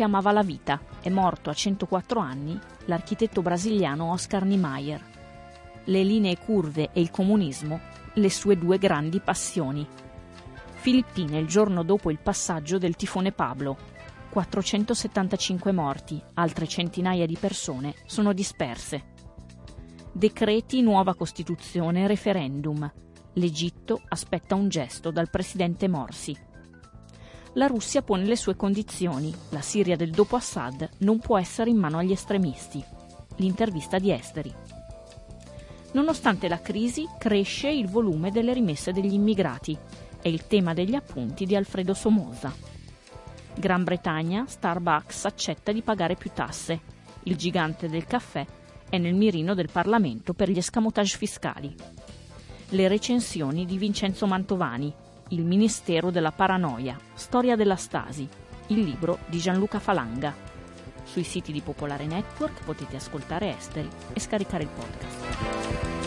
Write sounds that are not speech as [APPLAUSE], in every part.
che amava la vita è morto a 104 anni l'architetto brasiliano Oscar Niemeyer. Le linee curve e il comunismo, le sue due grandi passioni. Filippine il giorno dopo il passaggio del tifone Pablo. 475 morti, altre centinaia di persone sono disperse. Decreti, nuova Costituzione, referendum. L'Egitto aspetta un gesto dal presidente Morsi. La Russia pone le sue condizioni. La Siria del dopo Assad non può essere in mano agli estremisti. L'intervista di Esteri. Nonostante la crisi, cresce il volume delle rimesse degli immigrati. È il tema degli appunti di Alfredo Somoza. Gran Bretagna, Starbucks accetta di pagare più tasse. Il gigante del caffè è nel mirino del Parlamento per gli escamotage fiscali. Le recensioni di Vincenzo Mantovani, Il Ministero della Paranoia, Storia della Stasi, il libro di Gianluca Falanga. Sui siti di Popolare Network potete ascoltare Esteri e scaricare il podcast.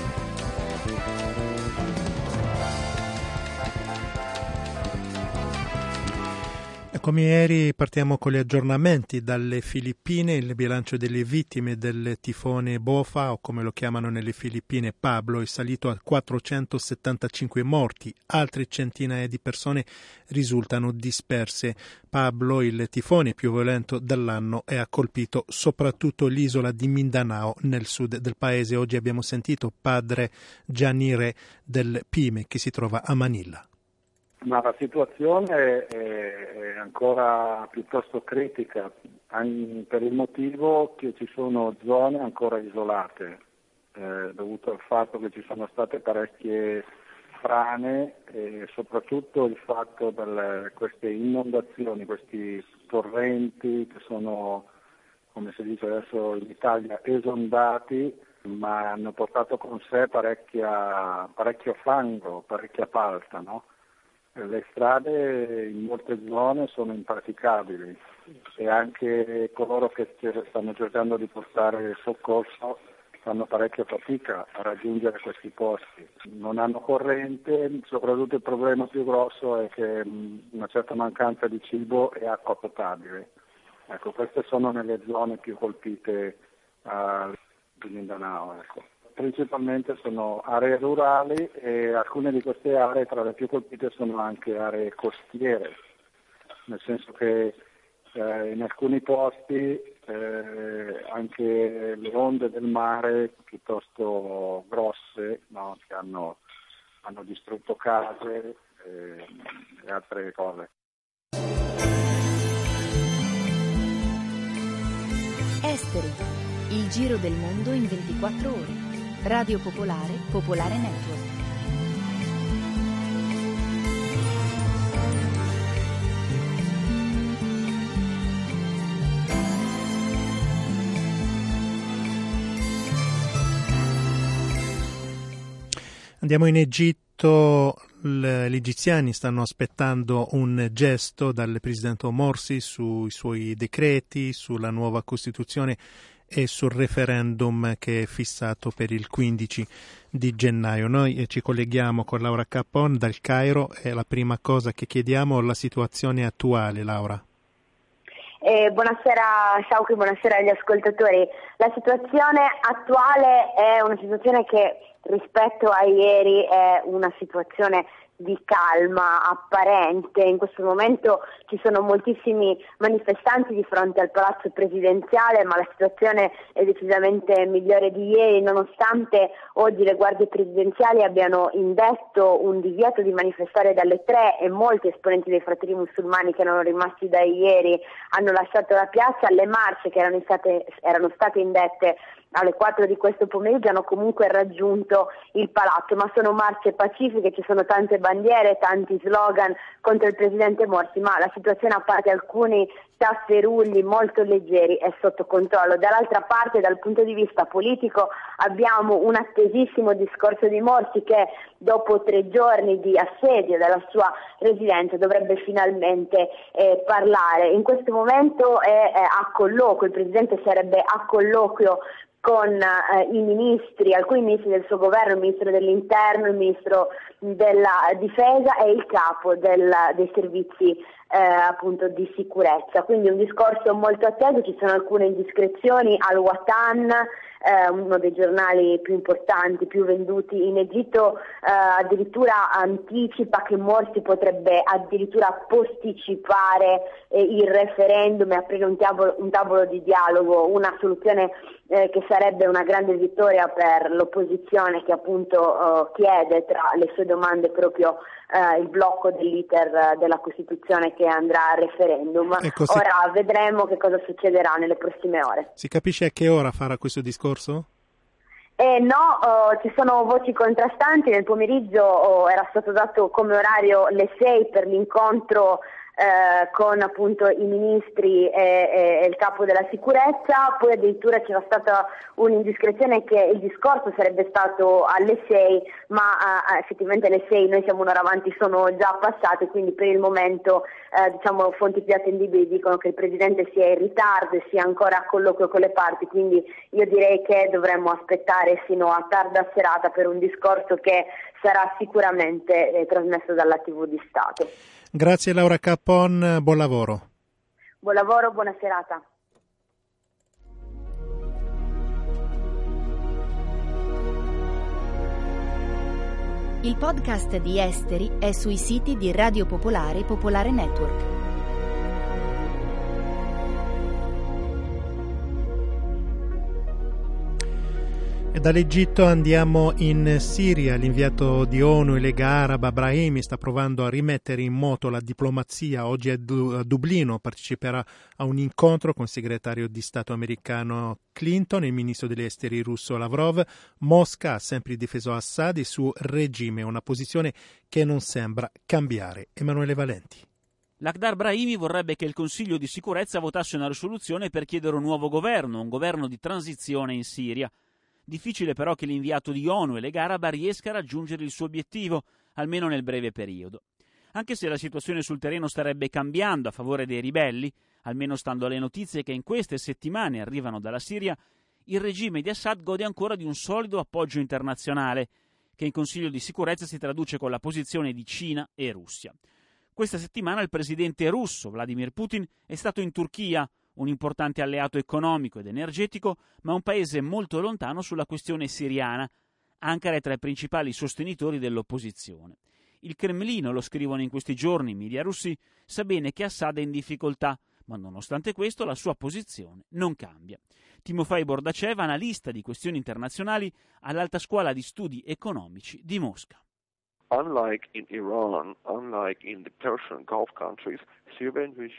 Come ieri partiamo con gli aggiornamenti dalle Filippine, il bilancio delle vittime del tifone Bofa o come lo chiamano nelle Filippine Pablo è salito a 475 morti, altre centinaia di persone risultano disperse. Pablo, il tifone più violento dell'anno, e ha colpito soprattutto l'isola di Mindanao nel sud del paese. Oggi abbiamo sentito padre Gianni del Pime che si trova a Manila. Ma la situazione è, ancora piuttosto critica per il motivo che ci sono zone ancora isolate, eh, dovuto al fatto che ci sono state parecchie frane e soprattutto il fatto di queste inondazioni, questi torrenti che sono, come si dice adesso in Italia, esondati, ma hanno portato con sé parecchio fango, parecchia palta. No? Le strade in molte zone sono impraticabili e anche coloro che stanno cercando di portare soccorso fanno parecchia fatica a raggiungere questi posti. Non hanno corrente, soprattutto il problema più grosso è che una certa mancanza di cibo e acqua potabile. Ecco, queste sono nelle zone più colpite uh, di Mindanao. Ecco principalmente sono aree rurali e alcune di queste aree tra le più colpite sono anche aree costiere, nel senso che eh, in alcuni posti eh, anche le onde del mare piuttosto grosse no, che hanno, hanno, distrutto case eh, e altre cose. Esteri, il giro del mondo in 24 ore. Radio Popolare, Popolare Network. Andiamo in Egitto, gli egiziani stanno aspettando un gesto dal presidente Morsi sui suoi decreti, sulla nuova Costituzione e sul referendum che è fissato per il 15 di gennaio. Noi ci colleghiamo con Laura Capon dal Cairo e la prima cosa che chiediamo è la situazione attuale, Laura. Eh, buonasera Shauki, buonasera agli ascoltatori. La situazione attuale è una situazione che rispetto a ieri è una situazione di calma apparente. In questo momento ci sono moltissimi manifestanti di fronte al palazzo presidenziale, ma la situazione è decisamente migliore di ieri, nonostante oggi le guardie presidenziali abbiano indetto un divieto di manifestare dalle tre e molti esponenti dei fratelli musulmani che erano rimasti da ieri hanno lasciato la piazza, le marce che erano state, erano state indette alle 4 di questo pomeriggio hanno comunque raggiunto il palazzo, ma sono marce pacifiche, ci sono tante bandiere, tanti slogan contro il presidente Morsi, ma la situazione a parte alcuni tafferugli molto leggeri è sotto controllo. Dall'altra parte, dal punto di vista politico, abbiamo un attesissimo discorso di Morsi che dopo tre giorni di assedio della sua residenza dovrebbe finalmente eh, parlare. In questo momento è, è a colloquio, il Presidente sarebbe a colloquio con eh, i ministri, alcuni ministri del suo governo, il ministro dell'interno, il ministro della difesa e il capo del, dei servizi eh, appunto di sicurezza. Quindi un discorso molto atteso, ci sono alcune indiscrezioni al Watan, eh, uno dei giornali più importanti, più venduti in Egitto, eh, addirittura anticipa che Morsi potrebbe addirittura posticipare eh, il referendum e aprire un tavolo, un tavolo di dialogo, una soluzione eh, che sarebbe una grande vittoria per l'opposizione che appunto eh, chiede tra le sue domande proprio eh, il blocco dell'iter della Costituzione che andrà a referendum. Ecco, si... Ora vedremo che cosa succederà nelle prossime ore. Si capisce a che ora farà questo discorso? Eh, no, oh, ci sono voci contrastanti, nel pomeriggio oh, era stato dato come orario le 6 per l'incontro eh, con appunto i ministri e, e, il capo della sicurezza, poi addirittura c'era stata un'indiscrezione che il discorso sarebbe stato alle 6, ma eh, effettivamente alle 6 noi siamo un'ora avanti, sono già passate, quindi per il momento eh, diciamo, fonti più attendibili dicono che il Presidente sia in ritardo e sia ancora a colloquio con le parti, quindi io direi che dovremmo aspettare fino a tarda serata per un discorso che sarà sicuramente eh, trasmesso dalla TV di Stato. Grazie Laura Capon, buon lavoro. Buon lavoro, buona serata. Il podcast di Esteri è sui siti di Radio Popolare e Popolare Network. E dall'Egitto andiamo in Siria. L'inviato di ONU e Lega Araba Brahimi sta provando a rimettere in moto la diplomazia. Oggi a Dublino parteciperà a un incontro con il segretario di Stato americano Clinton e il ministro degli esteri russo Lavrov. Mosca ha sempre difeso Assad e il suo regime, una posizione che non sembra cambiare. Emanuele Valenti. Lakhdar Brahimi vorrebbe che il Consiglio di sicurezza votasse una risoluzione per chiedere un nuovo governo, un governo di transizione in Siria. Difficile però che l'inviato di ONU e Lega Araba riesca a raggiungere il suo obiettivo, almeno nel breve periodo. Anche se la situazione sul terreno starebbe cambiando a favore dei ribelli, almeno stando alle notizie che in queste settimane arrivano dalla Siria, il regime di Assad gode ancora di un solido appoggio internazionale, che in Consiglio di sicurezza si traduce con la posizione di Cina e Russia. Questa settimana il presidente russo Vladimir Putin è stato in Turchia, un importante alleato economico ed energetico, ma un paese molto lontano sulla questione siriana. Ankara è tra i principali sostenitori dell'opposizione. Il Cremlino, lo scrivono in questi giorni i media russi, sa bene che Assad è in difficoltà, ma nonostante questo la sua posizione non cambia. Timofei Bordacev, analista di questioni internazionali all'Alta Scuola di Studi Economici di Mosca.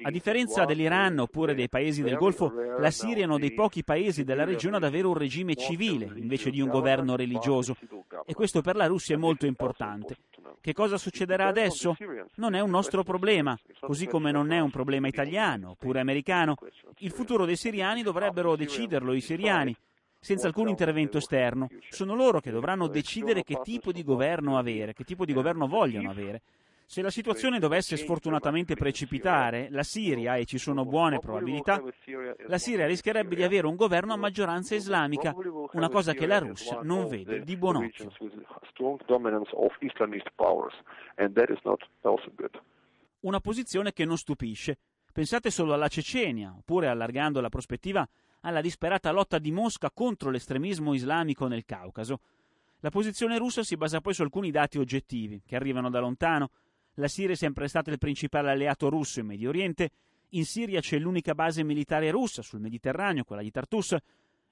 A differenza dell'Iran oppure dei paesi del Golfo, la Siria è uno dei pochi paesi della regione ad avere un regime civile invece di un governo religioso e questo per la Russia è molto importante. Che cosa succederà adesso? Non è un nostro problema, così come non è un problema italiano oppure americano. Il futuro dei siriani dovrebbero deciderlo i siriani senza alcun intervento esterno. Sono loro che dovranno decidere che tipo di governo avere, che tipo di governo vogliono avere. Se la situazione dovesse sfortunatamente precipitare, la Siria, e ci sono buone probabilità, la Siria rischierebbe di avere un governo a maggioranza islamica, una cosa che la Russia non vede di buon occhio. Una posizione che non stupisce. Pensate solo alla Cecenia, oppure allargando la prospettiva alla disperata lotta di Mosca contro l'estremismo islamico nel Caucaso. La posizione russa si basa poi su alcuni dati oggettivi, che arrivano da lontano, la Siria è sempre stata il principale alleato russo in Medio Oriente, in Siria c'è l'unica base militare russa sul Mediterraneo, quella di Tartus,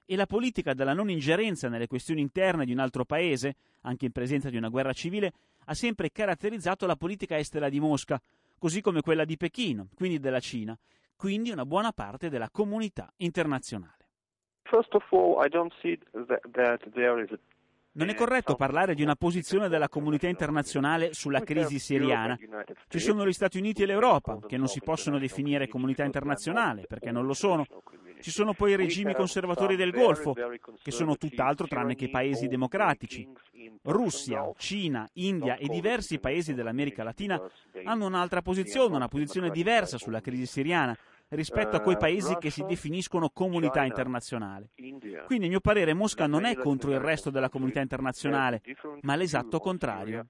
e la politica della non ingerenza nelle questioni interne di un altro paese, anche in presenza di una guerra civile, ha sempre caratterizzato la politica estera di Mosca, così come quella di Pechino, quindi della Cina, quindi una buona parte della comunità internazionale. Non è corretto parlare di una posizione della comunità internazionale sulla crisi siriana. Ci sono gli Stati Uniti e l'Europa, che non si possono definire comunità internazionale, perché non lo sono. Ci sono poi i regimi conservatori del Golfo, che sono tutt'altro tranne che paesi democratici. Russia, Cina, India e diversi paesi dell'America Latina hanno un'altra posizione, una posizione diversa sulla crisi siriana rispetto a quei paesi che si definiscono comunità internazionale. Quindi, a mio parere, Mosca non è contro il resto della comunità internazionale, ma l'esatto contrario.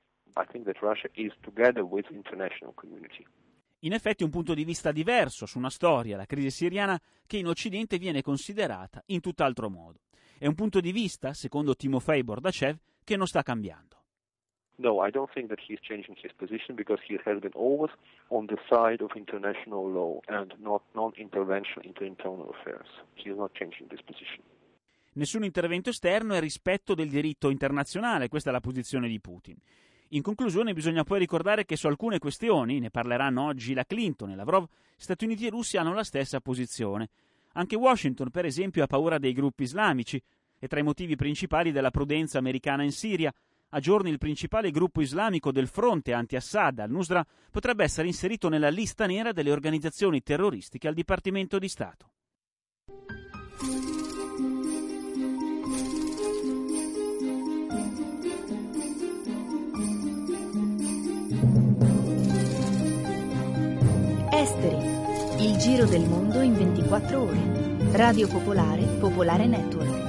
In effetti un punto di vista diverso su una storia, la crisi siriana, che in Occidente viene considerata in tutt'altro modo. È un punto di vista, secondo Timofei Bordacev, che non sta cambiando. No, I don't think that he's changing his position because he has been always on the side of international law and not non-intervention into internal affairs. He not changing this position. Nessun intervento esterno e rispetto del diritto internazionale, questa è la posizione di Putin. In conclusione bisogna poi ricordare che su alcune questioni, ne parleranno oggi la Clinton e Lavrov, Stati Uniti e Russia hanno la stessa posizione. Anche Washington, per esempio, ha paura dei gruppi islamici, e tra i motivi principali della prudenza americana in Siria, a giorni il principale gruppo islamico del fronte anti-Assad, al-Nusra, potrebbe essere inserito nella lista nera delle organizzazioni terroristiche al Dipartimento di Stato. Esteri, il giro del mondo in 24 ore. Radio Popolare, Popolare Network.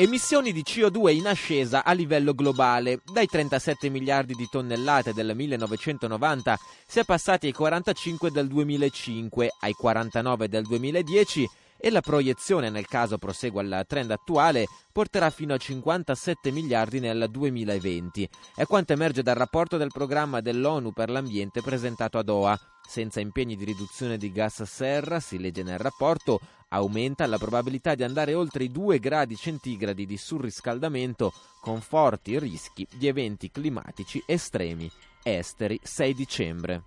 Emissioni di CO2 in ascesa a livello globale. Dai 37 miliardi di tonnellate del 1990 si è passati ai 45 del 2005, ai 49 del 2010 e la proiezione, nel caso prosegua il trend attuale, porterà fino a 57 miliardi nel 2020. È quanto emerge dal rapporto del programma dell'ONU per l'ambiente presentato a Doha. Senza impegni di riduzione di gas serra, si legge nel rapporto, aumenta la probabilità di andare oltre i 2 gradi centigradi di surriscaldamento con forti rischi di eventi climatici estremi. Esteri 6 dicembre.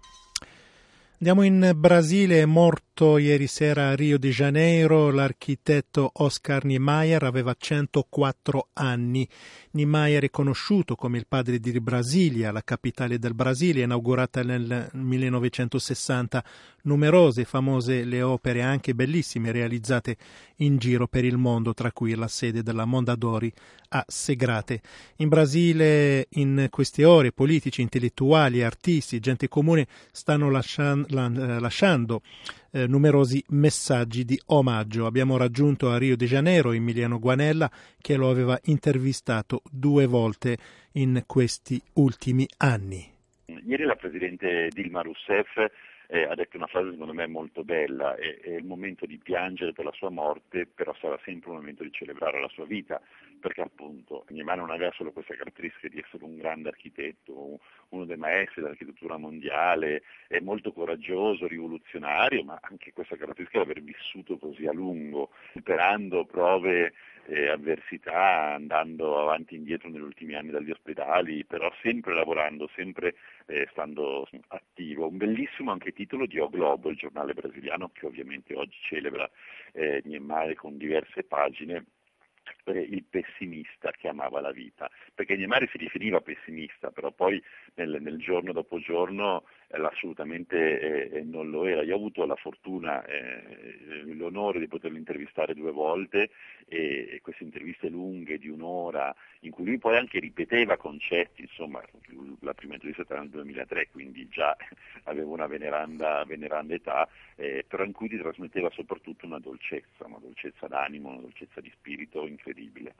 Andiamo in Brasile, è morto ieri sera a Rio de Janeiro l'architetto Oscar Niemeyer, aveva 104 anni. Niemeyer è conosciuto come il padre di Brasilia, la capitale del Brasile, inaugurata nel 1960. Numerose famose le opere, anche bellissime, realizzate in giro per il mondo, tra cui la sede della Mondadori a Segrate. In Brasile, in queste ore, politici, intellettuali, artisti, gente comune stanno lasciando eh, lasciando eh, numerosi messaggi di omaggio. Abbiamo raggiunto a Rio de Janeiro Emiliano Guanella che lo aveva intervistato due volte in questi ultimi anni. Ieri la Presidente Dilma Rousseff eh, ha detto una frase secondo me molto bella, è, è, il momento di piangere per la sua morte, però sarà sempre un momento di celebrare la sua vita, perché appunto Niemeyer non aveva solo questa caratteristica di essere un grande architetto, uno dei maestri dell'architettura mondiale, è molto coraggioso, rivoluzionario, ma anche questa caratteristica di aver vissuto così a lungo, superando prove eh, avversità, andando avanti e indietro negli ultimi anni dagli ospedali, però sempre lavorando, sempre eh, stando attivo. Un bellissimo anche titolo di O Globo, il giornale brasiliano, che ovviamente oggi celebra eh, Niemeyer con diverse pagine il pessimista che amava la vita, perché Niemeyer si riferiva pessimista, però poi nel, nel giorno dopo giorno assolutamente eh, eh, non lo era. Io ho avuto la fortuna, eh, l'onore di poterlo intervistare due volte e, e, queste interviste lunghe di un'ora in cui lui poi anche ripeteva concetti, insomma la prima intervista era nel 2003, quindi già [LAUGHS] avevo una veneranda, veneranda età, eh, però in cui ti trasmetteva soprattutto una dolcezza, una dolcezza d'animo, una dolcezza di spirito incredibile.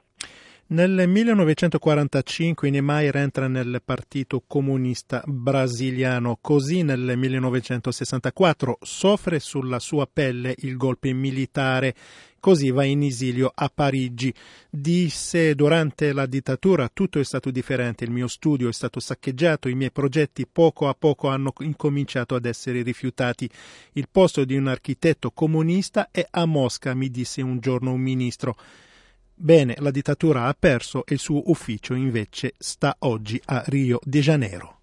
Nel 1945 Niemeyer entra nel Partito Comunista Brasiliano, così nel 1964 soffre sulla sua pelle il golpe militare, così va in esilio a Parigi. Disse durante la dittatura tutto è stato differente, il mio studio è stato saccheggiato, i miei progetti poco a poco hanno incominciato ad essere rifiutati. Il posto di un architetto comunista è a Mosca, mi disse un giorno un ministro. Bene, la dittatura ha perso e il suo ufficio invece sta oggi a Rio de Janeiro.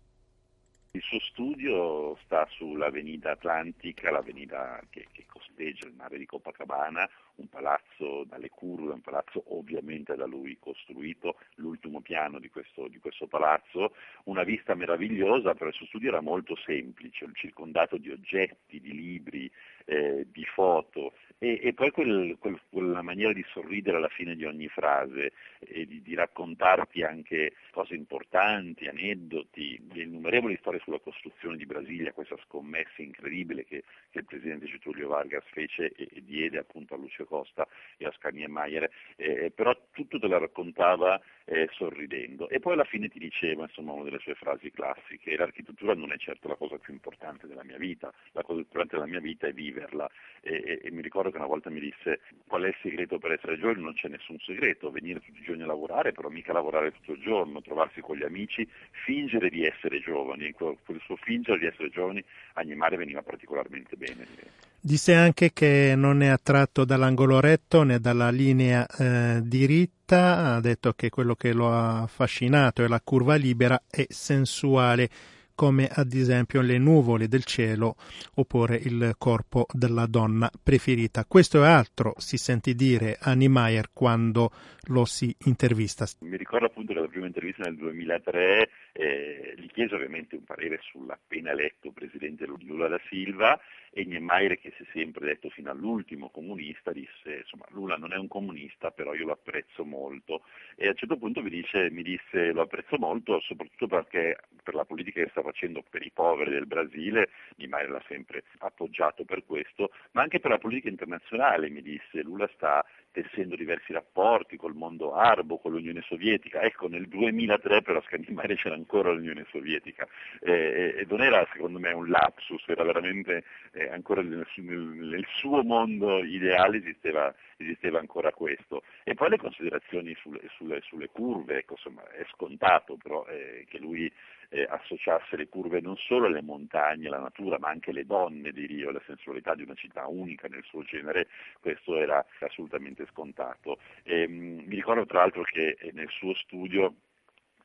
Il suo studio sta sull'Avenida Atlantica, l'avenida che, che costeggia il mare di Copacabana, un palazzo dalle curve, un palazzo ovviamente da lui costruito, l'ultimo piano di questo, di questo palazzo, una vista meravigliosa, però il suo studio era molto semplice, circondato di oggetti, di libri, eh, di foto e, e poi quel, quel, quella maniera di sorridere alla fine di ogni frase e di, di raccontarti anche cose importanti, aneddoti, innumerevoli storie sulla costruzione di Brasilia, questa scommessa incredibile che, che il presidente Getulio Vargas fece e, e, diede appunto a Lucio Costa e a Scania Maier, eh, però tutto te la raccontava eh, sorridendo. E poi alla fine ti diceva insomma una delle sue frasi classiche, l'architettura non è certo la cosa più importante della mia vita, la cosa più importante della mia vita è viverla e, e, e mi ricordo che una volta mi disse qual è il segreto per essere giovane, non c'è nessun segreto, venire tutti i giorni a lavorare, però mica lavorare tutto il giorno, trovarsi con gli amici, fingere di essere giovani, quel suo fingere di essere giovani a Niemare veniva particolarmente bene. Disse anche che non è attratto dall'angolo retto né dalla linea eh, diritta, ha detto che quello che lo ha affascinato è la curva libera e sensuale come ad esempio le nuvole del cielo oppure il corpo della donna preferita. Questo è altro, si sente dire a Niemeyer quando lo si intervista. Mi ricordo appunto la prima intervista nel 2003 eh, gli chiese ovviamente un parere sull'appena eletto presidente Lula da Silva e Niemeyer che si è sempre detto fino all'ultimo comunista disse insomma Lula non è un comunista però io lo apprezzo molto e a un certo punto mi, dice, mi disse lo apprezzo molto soprattutto perché per la politica che sta facendo per i poveri del Brasile Niemeyer l'ha sempre appoggiato per questo ma anche per la politica internazionale mi disse. Lula sta tessendo diversi rapporti col mondo arabo, con l'Unione Sovietica. Ecco, nel 2003 però a Scandimare c'era ancora l'Unione Sovietica eh, e non era secondo me un lapsus, era veramente eh, ancora nel, nel, suo mondo ideale esisteva, esisteva, ancora questo. E poi le considerazioni sulle, sulle, sulle curve, ecco, insomma, è scontato però eh, che lui eh, associasse le curve non solo alle montagne, alla natura, ma anche alle donne di Rio, la sensualità di una città unica nel suo genere, questo era assolutamente scontato. E, mh, mm, mi ricordo tra l'altro che eh, nel suo studio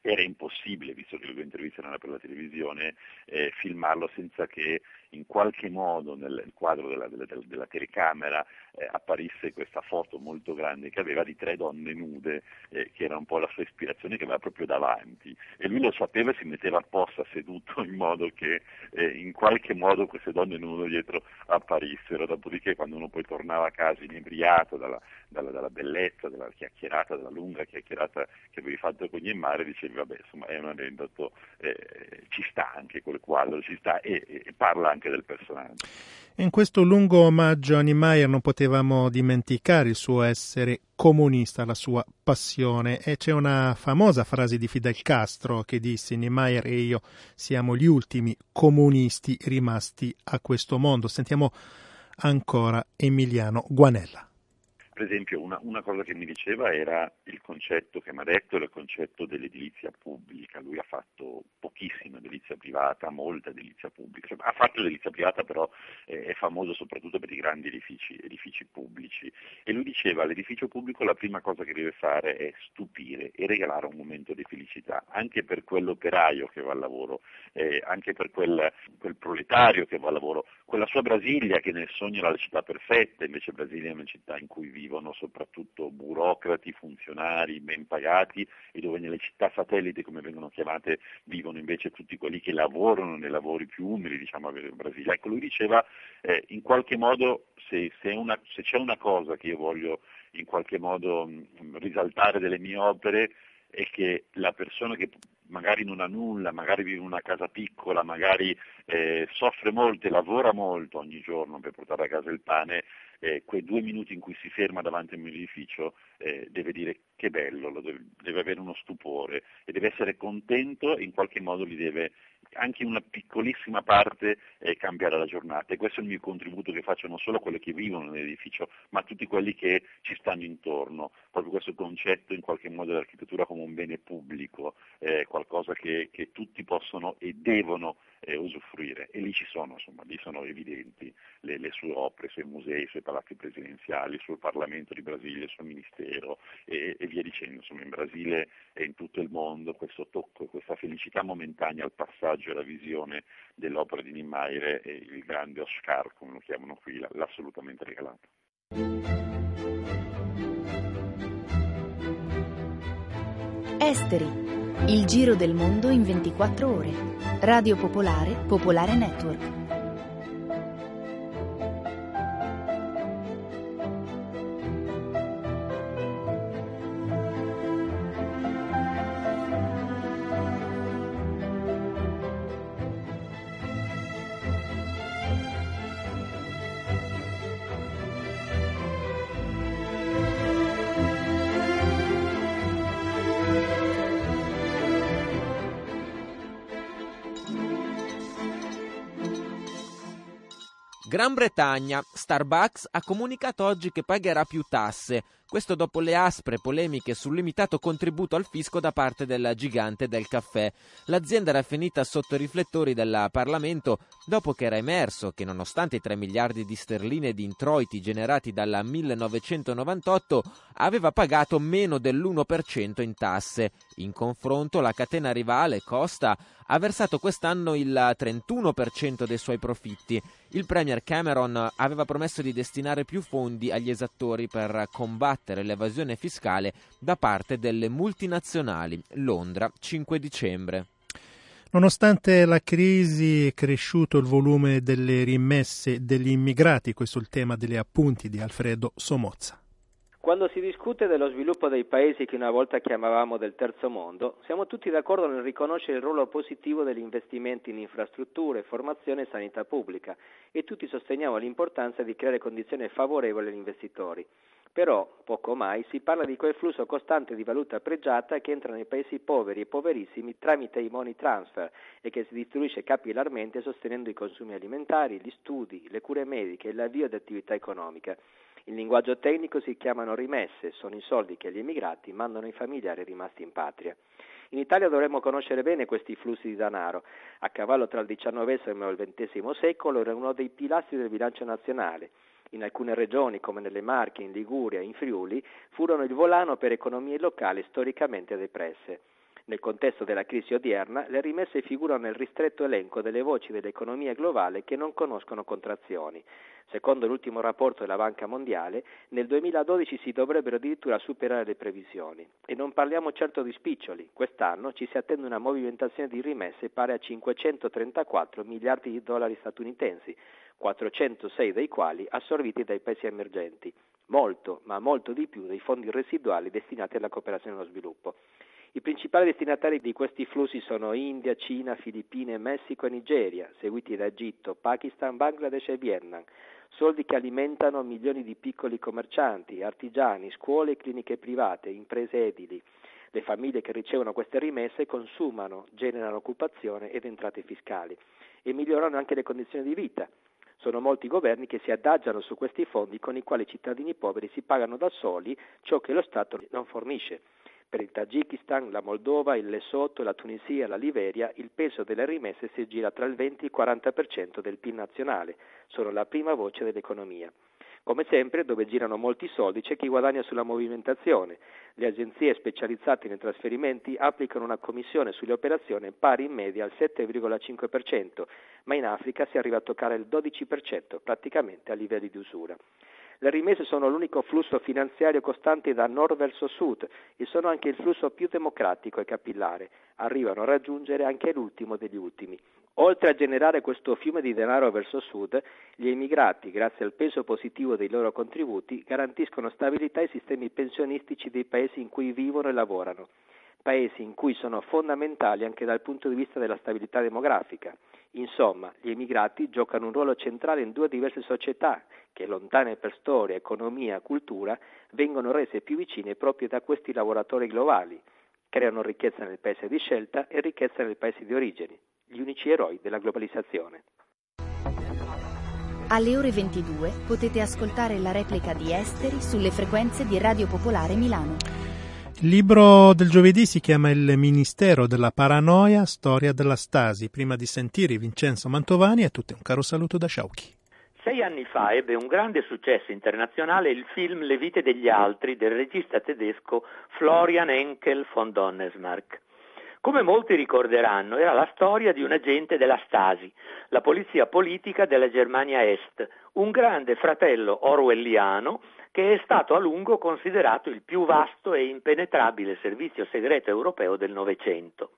era impossibile, visto che le due interviste erano per la televisione, eh, filmarlo senza che in qualche modo nel quadro della, della, della telecamera eh, apparisse questa foto molto grande che aveva di tre donne nude, eh, che era un po' la sua ispirazione che aveva proprio davanti. E lui lo sapeva e si metteva apposta seduto in modo che eh, in qualche modo queste donne nude dietro apparissero. Dopodiché quando uno poi tornava a casa inebriato dalla, dalla, dalla bellezza, della chiacchierata, della lunga chiacchierata che avevi fatto con Niemare, dicevi vabbè insomma è un aneddoto, eh, ci sta anche quel quadro, ci sta e, e parla anche del personaggio. In questo lungo omaggio a Niemeyer non potevamo dimenticare il suo essere comunista, la sua passione e c'è una famosa frase di Fidel Castro che disse Niemeyer e io siamo gli ultimi comunisti rimasti a questo mondo. Sentiamo ancora Emiliano Guanella. Per esempio una, una, cosa che mi diceva era il concetto che mi ha detto, il concetto dell'edilizia pubblica. Lui ha fatto pochissima edilizia privata, molta edilizia pubblica. Cioè, ha fatto l'edilizia privata però eh, è famoso soprattutto per i grandi edifici, edifici, pubblici. E lui diceva l'edificio pubblico la prima cosa che deve fare è stupire e regalare un momento di felicità, anche per quell'operaio che va al lavoro, eh, anche per quel, quel proletario che va al lavoro, quella sua Brasilia che nel sogno era la città perfetta, invece Brasilia è una città in cui vive vivono soprattutto burocrati, funzionari ben pagati e dove nelle città satellite, come vengono chiamate, vivono invece tutti quelli che lavorano nei lavori più umili, diciamo, in Brasile. Ecco, lui diceva, eh, in qualche modo, se, se, una, se c'è una cosa che io voglio in qualche modo mh, risaltare delle mie opere, è che la persona che magari non ha nulla, magari vive in una casa piccola, magari eh, soffre molto e lavora molto ogni giorno per portare a casa il pane, eh, quei due minuti in cui si ferma davanti a un edificio eh, deve dire che bello, deve, deve, avere uno stupore e deve essere contento e in qualche modo gli deve anche in una piccolissima parte eh, cambiare la giornata. E questo è il mio contributo che faccio non solo a quelli che vivono nell'edificio ma a tutti quelli che ci stanno intorno, proprio questo concetto in qualche modo dell'architettura come un bene pubblico, eh, qualcosa che, che, tutti possono e devono eh, usufruire. E lì ci sono, insomma, lì sono evidenti le, le, sue opere, i suoi musei, i suoi palazzi presidenziali, il suo Parlamento di Brasile, il suo ministero e, e via dicendo. Insomma, in Brasile e in tutto il mondo questo tocco, questa felicità momentanea al passaggio e alla visione dell'opera di Niemeyer e il grande Oscar, come lo chiamano qui, l'ha assolutamente regalato. Esteri. Il giro del mondo in 24 ore. Radio Popolare, Popolare Network. Gran Bretagna, Starbucks ha comunicato oggi che pagherà più tasse, questo dopo le aspre polemiche sul limitato contributo al fisco da parte del gigante del caffè. L'azienda era finita sotto i riflettori del Parlamento dopo che era emerso che nonostante i 3 miliardi di sterline di introiti generati dal 1998 aveva pagato meno dell'1% in tasse. In confronto la catena rivale Costa ha versato quest'anno il 31% dei suoi profitti. Il Premier Cameron aveva promesso di destinare più fondi agli esattori per combattere l'evasione fiscale da parte delle multinazionali. Londra, 5 dicembre. Nonostante la crisi è cresciuto il volume delle rimesse degli immigrati, questo è il tema delle appunti di Alfredo Somozza. Quando si discute dello sviluppo dei paesi che una volta chiamavamo del terzo mondo, siamo tutti d'accordo nel riconoscere il ruolo positivo degli investimenti in infrastrutture, formazione e sanità pubblica e tutti sosteniamo l'importanza di creare condizioni favorevoli agli investitori. Però, poco mai, si parla di quel flusso costante di valuta pregiata che entra nei paesi poveri e poverissimi tramite i money transfer e che si distribuisce capillarmente sostenendo i consumi alimentari, gli studi, le cure mediche e l'avvio di attività economica. In linguaggio tecnico si chiamano rimesse, sono i soldi che gli emigrati mandano ai familiari rimasti in patria. In Italia dovremmo conoscere bene questi flussi di denaro. A cavallo tra il XIX e il XX secolo era uno dei pilastri del bilancio nazionale. In alcune regioni, come nelle Marche, in Liguria in Friuli, furono il volano per economie locali storicamente depresse. Nel contesto della crisi odierna, le rimesse figurano nel ristretto elenco delle voci dell'economia globale che non conoscono contrazioni. Secondo l'ultimo rapporto della Banca Mondiale, nel 2012 si dovrebbero addirittura superare le previsioni. E non parliamo certo di spiccioli. Quest'anno ci si attende una movimentazione di rimesse pari a 534 miliardi di dollari statunitensi, 406 dei quali assorbiti dai paesi emergenti. Molto, ma molto di più dei fondi residuali destinati alla cooperazione e allo sviluppo. I principali destinatari di questi flussi sono India, Cina, Filippine, Messico e Nigeria, seguiti da Egitto, Pakistan, Bangladesh e Vietnam. Soldi che alimentano milioni di piccoli commercianti, artigiani, scuole e cliniche private, imprese edili. Le famiglie che ricevono queste rimesse consumano, generano occupazione ed entrate fiscali e migliorano anche le condizioni di vita. Sono molti governi che si adagiano su questi fondi con i quali i cittadini poveri si pagano da soli ciò che lo Stato non fornisce. Per il Tagikistan, la Moldova, il Lesotho, la Tunisia la Liberia il peso delle rimesse si gira tra il 20 e il 40% del PIL nazionale, sono la prima voce dell'economia. Come sempre, dove girano molti soldi c'è chi guadagna sulla movimentazione. Le agenzie specializzate nei trasferimenti applicano una commissione sulle operazioni pari in media al 7,5%, ma in Africa si arriva a toccare il 12%, praticamente a livelli di usura. Le rimesse sono l'unico flusso finanziario costante da nord verso sud e sono anche il flusso più democratico e capillare. Arrivano a raggiungere anche l'ultimo degli ultimi. Oltre a generare questo fiume di denaro verso sud, gli emigrati, grazie al peso positivo dei loro contributi, garantiscono stabilità ai sistemi pensionistici dei paesi in cui vivono e lavorano paesi in cui sono fondamentali anche dal punto di vista della stabilità demografica. Insomma, gli emigrati giocano un ruolo centrale in due diverse società che, lontane per storia, economia, cultura, vengono rese più vicine proprio da questi lavoratori globali, creano ricchezza nel paese di scelta e ricchezza nel paese di origine, gli unici eroi della globalizzazione. Alle ore 22 potete ascoltare la replica di Esteri sulle frequenze di Radio Popolare Milano. Il libro del giovedì si chiama Il Ministero della Paranoia, storia della Stasi. Prima di sentire Vincenzo Mantovani, a tutti un caro saluto da Sciauchi. Sei anni fa ebbe un grande successo internazionale il film Le vite degli altri del regista tedesco Florian Henkel von Donnersmarck. Come molti ricorderanno, era la storia di un agente della Stasi, la polizia politica della Germania Est, un grande fratello orwelliano che è stato a lungo considerato il più vasto e impenetrabile servizio segreto europeo del Novecento.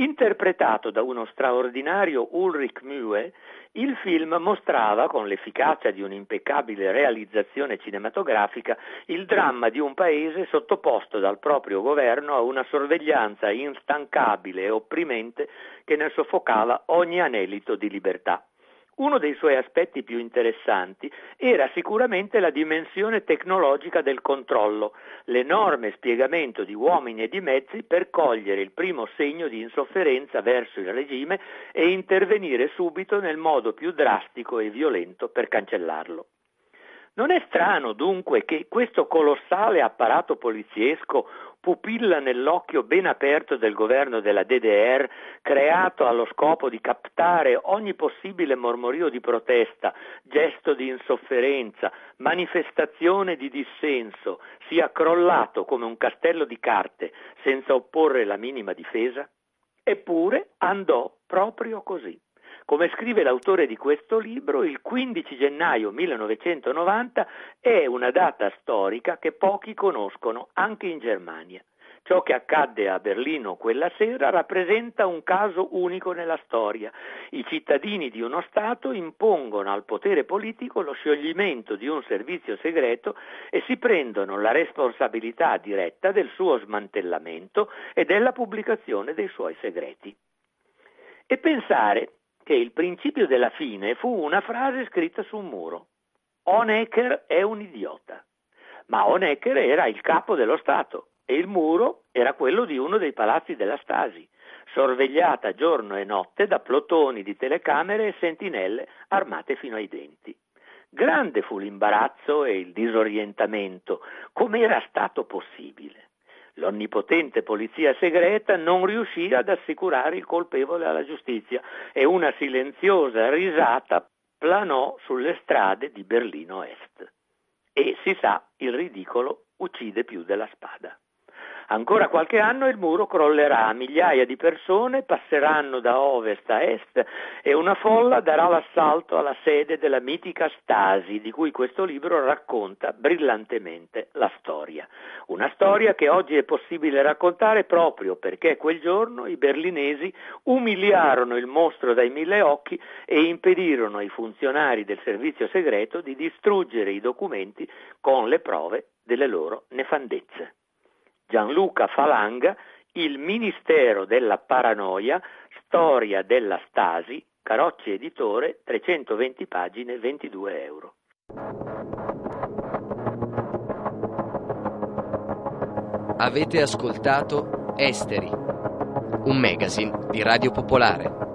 Interpretato da uno straordinario Ulrich Mühe, il film mostrava, con l'efficacia di un'impeccabile realizzazione cinematografica, il dramma di un paese sottoposto dal proprio governo a una sorveglianza instancabile e opprimente che ne soffocava ogni anelito di libertà. Uno dei suoi aspetti più interessanti era sicuramente la dimensione tecnologica del controllo, l'enorme spiegamento di uomini e di mezzi per cogliere il primo segno di insofferenza verso il regime e intervenire subito nel modo più drastico e violento per cancellarlo. Non è strano dunque che questo colossale apparato poliziesco pupilla nell'occhio ben aperto del governo della DDR, creato allo scopo di captare ogni possibile mormorio di protesta, gesto di insofferenza, manifestazione di dissenso, sia crollato come un castello di carte senza opporre la minima difesa? Eppure andò proprio così. Come scrive l'autore di questo libro, il 15 gennaio 1990 è una data storica che pochi conoscono anche in Germania. Ciò che accadde a Berlino quella sera rappresenta un caso unico nella storia. I cittadini di uno Stato impongono al potere politico lo scioglimento di un servizio segreto e si prendono la responsabilità diretta del suo smantellamento e della pubblicazione dei suoi segreti. E pensare che il principio della fine fu una frase scritta su un muro. Honecker è un idiota. Ma Honecker era il capo dello Stato e il muro era quello di uno dei palazzi della Stasi, sorvegliata giorno e notte da plotoni di telecamere e sentinelle armate fino ai denti. Grande fu l'imbarazzo e il disorientamento. Com'era stato possibile? L'onnipotente polizia segreta non riuscì ad assicurare il colpevole alla giustizia e una silenziosa risata planò sulle strade di Berlino Est. E si sa, il ridicolo uccide più della spada. Ancora qualche anno il muro crollerà, migliaia di persone passeranno da ovest a est e una folla darà l'assalto alla sede della mitica Stasi, di cui questo libro racconta brillantemente la storia. Una storia che oggi è possibile raccontare proprio perché quel giorno i berlinesi umiliarono il mostro dai mille occhi e impedirono ai funzionari del servizio segreto di distruggere i documenti con le prove delle loro nefandezze. Gianluca Falanga, Il Ministero della Paranoia, Storia della Stasi, Carocci Editore, 320 pagine, 22 euro. Avete ascoltato Esteri, un magazine di Radio Popolare.